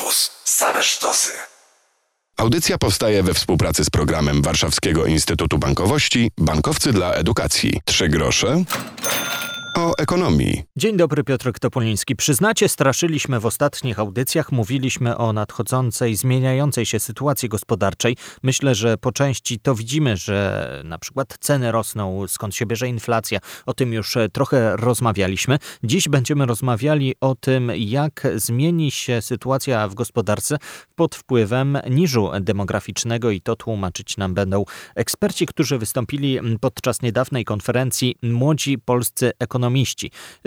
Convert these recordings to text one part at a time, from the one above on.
Campus. Same sztosy. Audycja powstaje we współpracy z programem Warszawskiego Instytutu Bankowości Bankowcy dla Edukacji. Trzy grosze ekonomii. Dzień dobry, Piotr Topoliński. Przyznacie, straszyliśmy w ostatnich audycjach, mówiliśmy o nadchodzącej, zmieniającej się sytuacji gospodarczej. Myślę, że po części to widzimy, że na przykład ceny rosną, skąd się bierze inflacja. O tym już trochę rozmawialiśmy. Dziś będziemy rozmawiali o tym, jak zmieni się sytuacja w gospodarce pod wpływem niżu demograficznego i to tłumaczyć nam będą eksperci, którzy wystąpili podczas niedawnej konferencji Młodzi Polscy Ekonomiści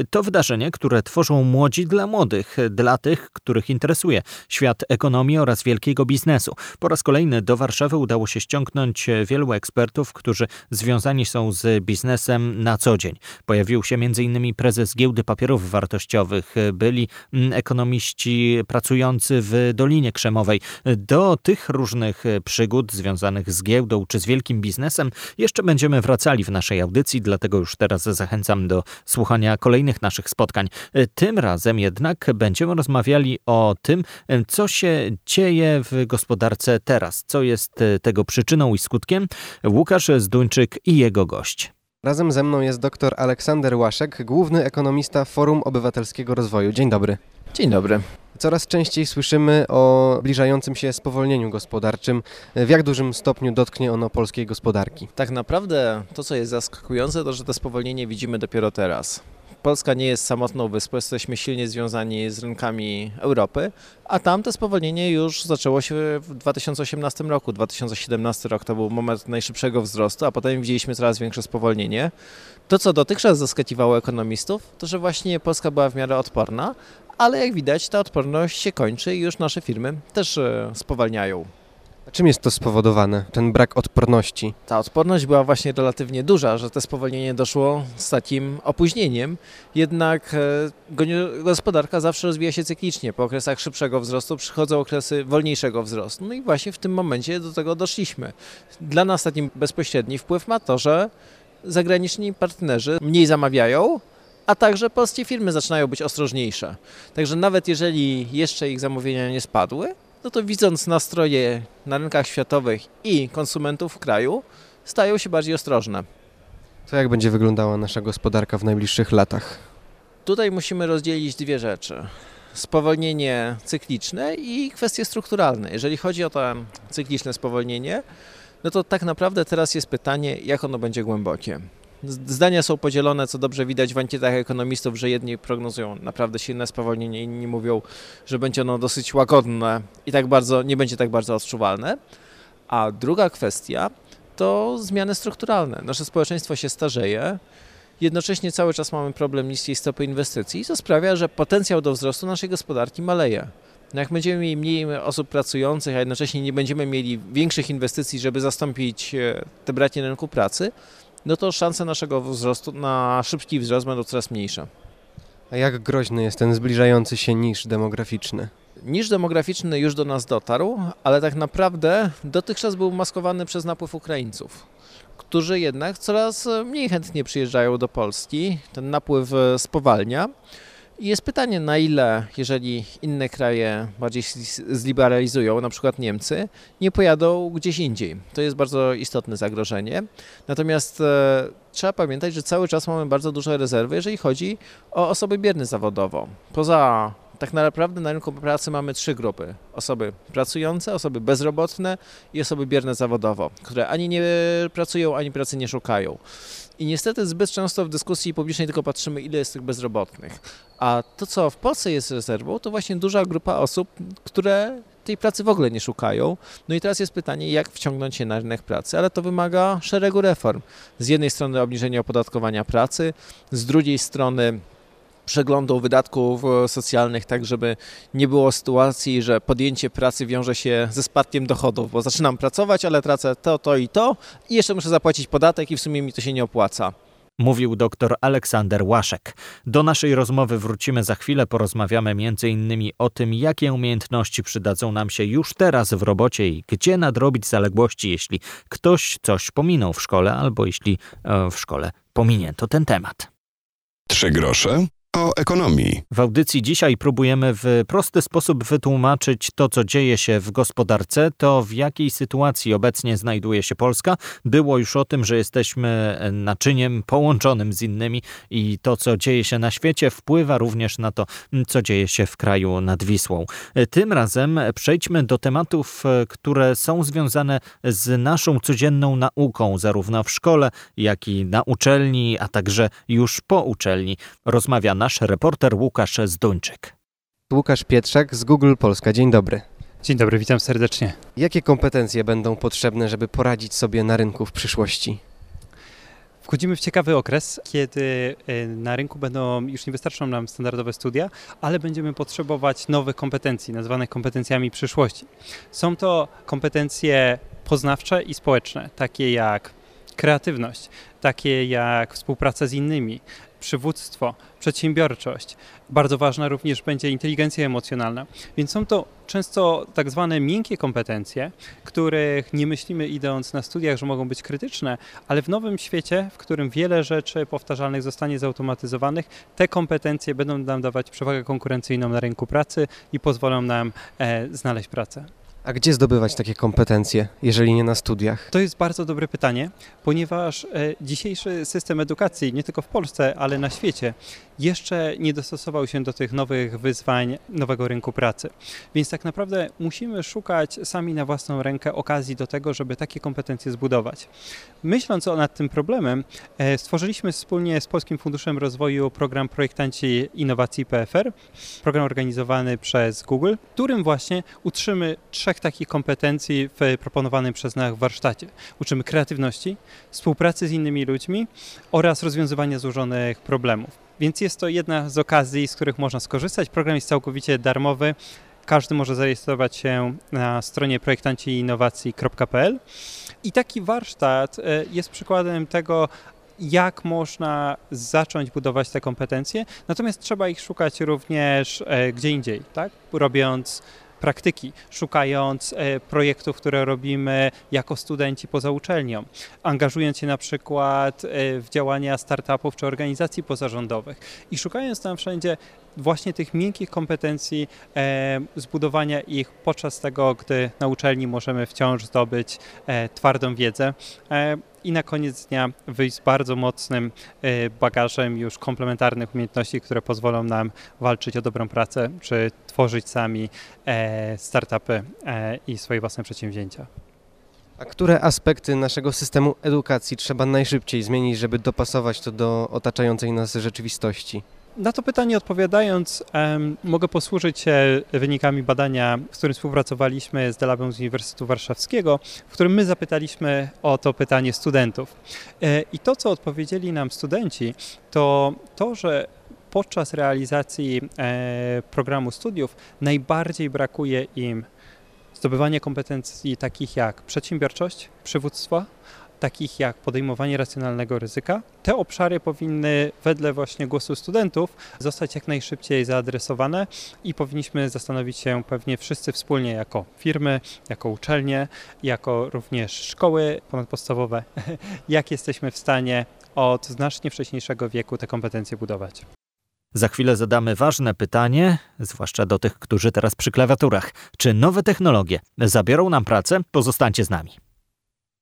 To wydarzenie, które tworzą młodzi dla młodych, dla tych, których interesuje świat ekonomii oraz wielkiego biznesu. Po raz kolejny do Warszawy udało się ściągnąć wielu ekspertów, którzy związani są z biznesem na co dzień. Pojawił się m.in. prezes giełdy papierów wartościowych, byli ekonomiści pracujący w Dolinie Krzemowej. Do tych różnych przygód związanych z giełdą czy z wielkim biznesem jeszcze będziemy wracali w naszej audycji, dlatego już teraz zachęcam do słuchania kolejnych naszych spotkań. Tym razem jednak będziemy rozmawiali o tym, co się dzieje w gospodarce teraz, co jest tego przyczyną i skutkiem. Łukasz Zduńczyk i jego gość. Razem ze mną jest dr Aleksander Łaszek, główny ekonomista Forum Obywatelskiego Rozwoju. Dzień dobry. Dzień dobry. Coraz częściej słyszymy o zbliżającym się spowolnieniu gospodarczym. W jak dużym stopniu dotknie ono polskiej gospodarki? Tak naprawdę to, co jest zaskakujące, to że to spowolnienie widzimy dopiero teraz. Polska nie jest samotną wyspą, jesteśmy silnie związani z rynkami Europy, a tam to spowolnienie już zaczęło się w 2018 roku. 2017 rok to był moment najszybszego wzrostu, a potem widzieliśmy coraz większe spowolnienie. To, co dotychczas zaskakiwało ekonomistów, to że właśnie Polska była w miarę odporna, ale jak widać ta odporność się kończy i już nasze firmy też e, spowalniają. A czym jest to spowodowane, ten brak odporności? Ta odporność była właśnie relatywnie duża, że to spowolnienie doszło z takim opóźnieniem, jednak e, gospodarka zawsze rozwija się cyklicznie. Po okresach szybszego wzrostu przychodzą okresy wolniejszego wzrostu. No i właśnie w tym momencie do tego doszliśmy. Dla nas taki bezpośredni wpływ ma to, że zagraniczni partnerzy mniej zamawiają, a także polskie firmy zaczynają być ostrożniejsze. Także nawet jeżeli jeszcze ich zamówienia nie spadły, no to widząc nastroje na rynkach światowych i konsumentów w kraju, stają się bardziej ostrożne. To jak będzie wyglądała nasza gospodarka w najbliższych latach? Tutaj musimy rozdzielić dwie rzeczy. Spowolnienie cykliczne i kwestie strukturalne. Jeżeli chodzi o to cykliczne spowolnienie, no to tak naprawdę teraz jest pytanie, jak ono będzie głębokie. Zdania są podzielone, co dobrze widać w ankietach ekonomistów, że jedni prognozują naprawdę silne spowolnienie, inni mówią, że będzie ono dosyć łagodne i tak bardzo, nie będzie tak bardzo odczuwalne. A druga kwestia to zmiany strukturalne. Nasze społeczeństwo się starzeje, jednocześnie cały czas mamy problem niskiej stopy inwestycji, co sprawia, że potencjał do wzrostu naszej gospodarki maleje. No jak będziemy mieli mniej osób pracujących, a jednocześnie nie będziemy mieli większych inwestycji, żeby zastąpić e, te braknie na rynku pracy, no to szanse naszego wzrostu na szybki wzrost będą coraz mniejsze. A jak groźny jest ten zbliżający się niż demograficzny? Niż demograficzny już do nas dotarł, ale tak naprawdę dotychczas był maskowany przez napływ Ukraińców, którzy jednak coraz mniej chętnie przyjeżdżają do Polski. Ten napływ spowalnia. Jest pytanie, na ile, jeżeli inne kraje bardziej zliberalizują, na przykład Niemcy, nie pojadą gdzieś indziej. To jest bardzo istotne zagrożenie. Natomiast e, trzeba pamiętać, że cały czas mamy bardzo duże rezerwy, jeżeli chodzi o osoby bierne zawodowo. Poza tak naprawdę na rynku pracy mamy trzy grupy. Osoby pracujące, osoby bezrobotne i osoby bierne zawodowo, które ani nie pracują, ani pracy nie szukają. I niestety zbyt często w dyskusji publicznej tylko patrzymy, ile jest tych bezrobotnych. A to, co w Polsce jest rezerwą, to właśnie duża grupa osób, które tej pracy w ogóle nie szukają. No i teraz jest pytanie, jak wciągnąć się na rynek pracy, ale to wymaga szeregu reform. Z jednej strony obniżenia opodatkowania pracy, z drugiej strony przeglądu wydatków e, socjalnych, tak żeby nie było sytuacji, że podjęcie pracy wiąże się ze spadkiem dochodów, bo zaczynam pracować, ale tracę to, to i to i jeszcze muszę zapłacić podatek i w sumie mi to się nie opłaca. Mówił dr Aleksander Łaszek. Do naszej rozmowy wrócimy za chwilę. Porozmawiamy m.in. o tym, jakie umiejętności przydadzą nam się już teraz w robocie i gdzie nadrobić zaległości, jeśli ktoś coś pominął w szkole albo jeśli e, w szkole pominięto ten temat. Trzy grosze o ekonomii. W audycji dzisiaj próbujemy w prosty sposób wytłumaczyć to, co dzieje się w gospodarce, to w jakiej sytuacji obecnie znajduje się Polska. Było już o tym, że jesteśmy naczyniem połączonym z innymi i to, co dzieje się na świecie, wpływa również na to, co dzieje się w kraju nad Wisłą. Tym razem przejdźmy do tematów, które są związane z naszą codzienną nauką, zarówno w szkole, jak i na uczelni, a także już po uczelni. Rozmawia nasz reporter Łukasz Zduńczyk. Łukasz Pietrzak z Google Polska. Dzień dobry. Dzień dobry, witam serdecznie. Jakie kompetencje będą potrzebne, żeby poradzić sobie na rynku w przyszłości? Wchodzimy w ciekawy okres, kiedy y, na rynku będą już nie wystarczą nam standardowe studia, ale będziemy potrzebować nowych kompetencji, nazwanych kompetencjami przyszłości. Są to kompetencje poznawcze i społeczne, takie jak kreatywność, takie jak współpraca z innymi, przywództwo, przedsiębiorczość. Bardzo ważna również będzie inteligencja emocjonalna. Więc są to często tak zwane miękkie kompetencje, których nie myślimy idąc na studiach, że mogą być krytyczne, ale w nowym świecie, w którym wiele rzeczy powtarzalnych zostanie zautomatyzowanych, te kompetencje będą nam dawać przewagę konkurencyjną na rynku pracy i pozwolą nam e, znaleźć pracę. A gdzie zdobywać takie kompetencje, jeżeli nie na studiach? To jest bardzo dobre pytanie, ponieważ e, dzisiejszy system edukacji, nie tylko w Polsce, ale na świecie, jeszcze nie dostosował się do tych nowych wyzwań nowego rynku pracy. Więc tak naprawdę musimy szukać sami na własną rękę okazji do tego, żeby takie kompetencje zbudować. Myśląc nad tym problemem, e, stworzyliśmy wspólnie z Polskim Funduszem Rozwoju program Projektanci Innowacji PFR, program organizowany przez Google, którym właśnie utrzymy trzech takich kompetencji w proponowanym przez nas warsztacie. Uczymy kreatywności, współpracy z innymi ludźmi oraz rozwiązywania złożonych problemów. Więc jest to jedna z okazji, z których można skorzystać. Program jest całkowicie darmowy. Każdy może zarejestrować się na stronie projektanciinnowacji.pl. I taki warsztat e, jest przykładem tego, jak można zacząć budować te kompetencje, natomiast trzeba ich szukać również e, gdzie indziej, tak? robiąc praktyki, szukając e, projektów, które robimy jako studenci poza uczelnią, angażując się na przykład e, w działania startupów czy organizacji pozarządowych i szukając tam wszędzie właśnie tych miękkich kompetencji, e, zbudowania ich podczas tego, gdy na uczelni możemy wciąż zdobyć twardą wiedzę. I na koniec dnia wyjść z bardzo mocnym e, bagażem już komplementarnych umiejętności, które pozwolą nam walczyć o dobrą pracę, czy tworzyć sami e, startupy e, i swoje własne przedsięwzięcia. A które aspekty naszego systemu edukacji trzeba najszybciej zmienić, żeby dopasować to do otaczającej nas rzeczywistości? Na to pytanie odpowiadając, mogę posłużyć się wynikami badania, w którym współpracowaliśmy z Delabem z Uniwersytetu Warszawskiego, w którym my zapytaliśmy o to pytanie studentów. E, I to, co odpowiedzieli nam studenci, to to, że podczas realizacji e, programu studiów najbardziej brakuje im zdobywania kompetencji takich jak przedsiębiorczość, przywództwo takich jak podejmowanie racjonalnego ryzyka. Te obszary powinny wedle właśnie głosu studentów zostać jak najszybciej zaadresowane i powinniśmy zastanowić się pewnie wszyscy wspólnie jako firmy, jako uczelnie, jako również szkoły ponadpodstawowe, jak jesteśmy w stanie od znacznie wcześniejszego wieku te kompetencje budować. Za chwilę zadamy ważne pytanie, zwłaszcza do tych, którzy teraz przy klawiaturach. Czy nowe technologie zabiorą nam pracę? Pozostańcie z nami.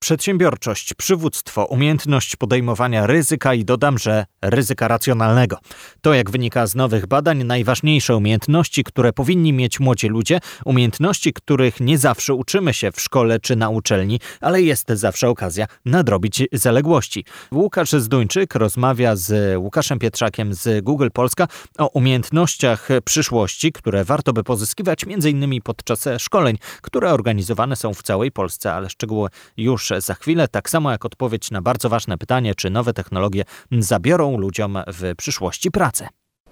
Przedsiębiorczość, przywództwo, umiejętność podejmowania ryzyka i dodam, że ryzyka racjonalnego. To, jak wynika z nowych badań, najważniejsze umiejętności, które powinni mieć młodzi ludzie, umiejętności, których nie zawsze uczymy się w szkole czy na uczelni, ale jest zawsze okazja nadrobić zaległości. Łukasz Zduńczyk rozmawia z Łukaszem Pietrzakiem z Google Polska o umiejętnościach przyszłości, które warto by pozyskiwać m.in. podczas szkoleń, które organizowane są w całej Polsce, ale szczegóły już za chwilę, tak samo jak odpowiedź na bardzo ważne pytanie, czy nowe technologie zabiorą ludziom w przyszłości pracę.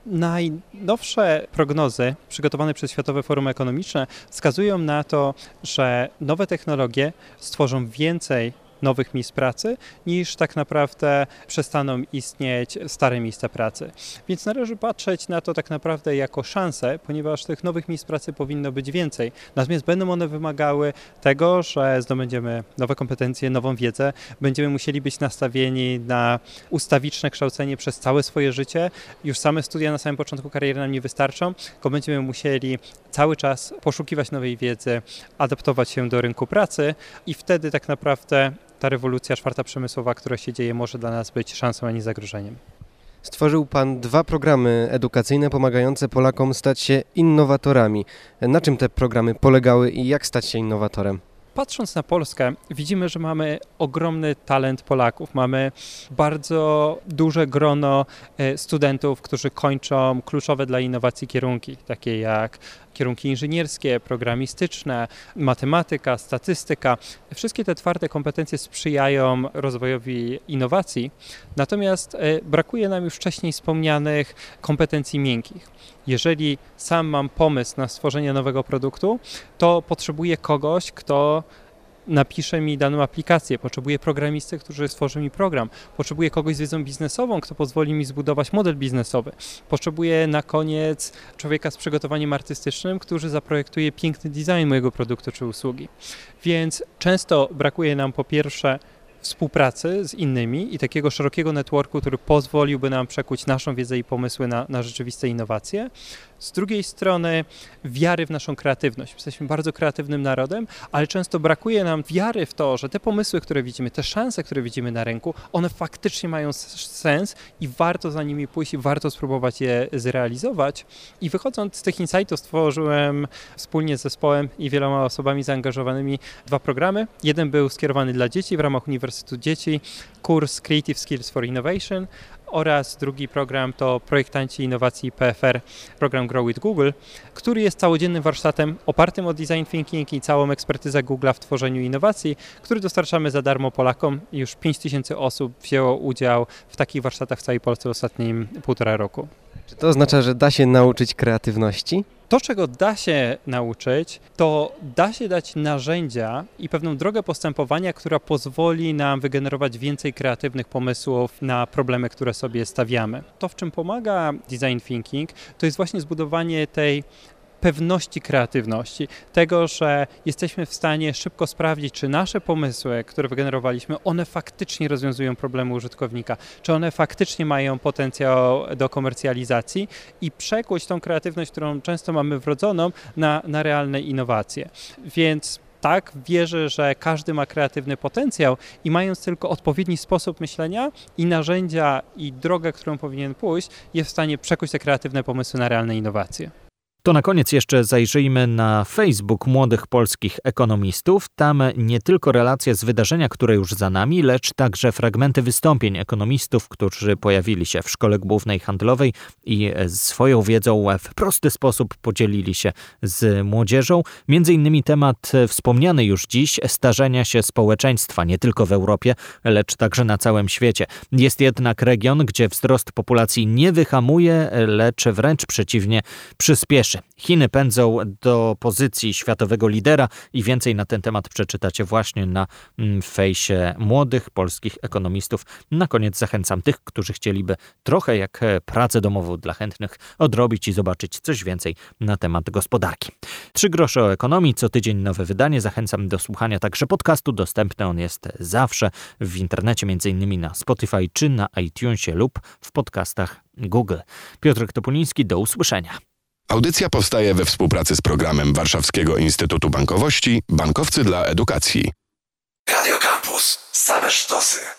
Najnowsze prognozy przygotowane przez Światowe Forum Ekonomiczne wskazują na to, że nowe technologie stworzą więcej nowych miejsc pracy, niż tak naprawdę przestaną istnieć stare miejsca pracy. Więc należy patrzeć na to tak naprawdę jako szansę, ponieważ tych nowych miejsc pracy powinno być więcej. Natomiast będą one wymagały tego, że zdobędziemy nowe kompetencje, nową wiedzę, będziemy musieli być nastawieni na ustawiczne kształcenie przez całe swoje życie. Już same studia na samym początku kariery nam nie wystarczą, tylko będziemy musieli cały czas poszukiwać nowej wiedzy, adaptować się do rynku pracy i wtedy tak naprawdę ta rewolucja czwarta przemysłowa, która się dzieje, może dla nas być szansą, a nie zagrożeniem. Stworzył Pan dwa programy edukacyjne pomagające Polakom stać się innowatorami. Na czym te programy polegały i jak stać się innowatorem? Patrząc na Polskę, widzimy, że mamy ogromny talent Polaków. Mamy bardzo duże grono e, studentów, którzy kończą kluczowe dla innowacji kierunki, takie jak kierunki inżynierskie, programistyczne, matematyka, statystyka. Wszystkie te twarde kompetencje sprzyjają rozwojowi innowacji, natomiast e, brakuje nam już wcześniej wspomnianych kompetencji miękkich. Jeżeli sam mam pomysł na stworzenie nowego produktu, to potrzebuję kogoś, kto napisze mi daną aplikację, potrzebuję programisty, który stworzy mi program, potrzebuję kogoś z wiedzą biznesową, kto pozwoli mi zbudować model biznesowy, potrzebuję na koniec człowieka z przygotowaniem artystycznym, który zaprojektuje piękny design mojego produktu czy usługi. Więc często brakuje nam po pierwsze współpracy z innymi i takiego szerokiego networku, który pozwoliłby nam przekuć naszą wiedzę i pomysły na, na rzeczywiste innowacje. Z drugiej strony wiary w naszą kreatywność. Jesteśmy bardzo kreatywnym narodem, ale często brakuje nam wiary w to, że te pomysły, które widzimy, te szanse, które widzimy na rynku, one faktycznie mają sens i warto za nimi pójść i warto spróbować je zrealizować. I wychodząc z tych insightów stworzyłem wspólnie z zespołem i wieloma osobami zaangażowanymi dwa programy. Jeden był skierowany dla dzieci w ramach Uniwersytetu Dzieci, kurs Creative Skills for Innovation, oraz drugi program to Projektanci Innowacji PFR, program Grow with Google, który jest całodziennym warsztatem opartym o design thinking i całą ekspertyzę Google'a w tworzeniu innowacji, który dostarczamy za darmo Polakom. Już 5000 osób wzięło udział w takich warsztatach w całej Polsce w ostatnim półtora roku. Czy to oznacza, że da się nauczyć kreatywności? To, czego da się nauczyć, to da się dać narzędzia i pewną drogę postępowania, która pozwoli nam wygenerować więcej kreatywnych pomysłów na problemy, które sobie stawiamy. To, w czym pomaga design thinking, to jest właśnie zbudowanie tej pewności kreatywności, tego, że jesteśmy w stanie szybko sprawdzić, czy nasze pomysły, które wygenerowaliśmy, one faktycznie rozwiązują problemy użytkownika, czy one faktycznie mają potencjał do komercjalizacji i przekuć tą kreatywność, którą często mamy wrodzoną, na, na realne innowacje. Więc tak, wierzę, że każdy ma kreatywny potencjał i mając tylko odpowiedni sposób myślenia i narzędzia i drogę, którą powinien pójść, jest w stanie przekuć te kreatywne pomysły na realne innowacje. To na koniec jeszcze zajrzyjmy na Facebook młodych polskich ekonomistów. Tam nie tylko relacje z wydarzenia, które już za nami, lecz także fragmenty wystąpień ekonomistów, którzy pojawili się w Szkole Głównej Handlowej i swoją wiedzą w prosty sposób podzielili się z młodzieżą. Między innymi temat wspomniany już dziś starzenia się społeczeństwa, nie tylko w Europie, lecz także na całym świecie. Jest jednak region, gdzie wzrost populacji nie wyhamuje, lecz wręcz przeciwnie przyspieszy. Chiny pędzą do pozycji światowego lidera i więcej na ten temat przeczytacie właśnie na mm, fejsie młodych polskich ekonomistów. Na koniec zachęcam tych, którzy chcieliby trochę jak e, pracę domową dla chętnych odrobić i zobaczyć coś więcej na temat gospodarki. Trzy grosze o ekonomii, co tydzień nowe wydanie. Zachęcam do słuchania także podcastu. Dostępny on jest zawsze w internecie, innymi na Spotify czy na iTunesie lub w podcastach Google. Piotr Topuliński, do usłyszenia. Audycja powstaje we współpracy z programem Warszawskiego Instytutu Bankowości Bankowcy dla Edukacji. Radio Campus. Same sztosy.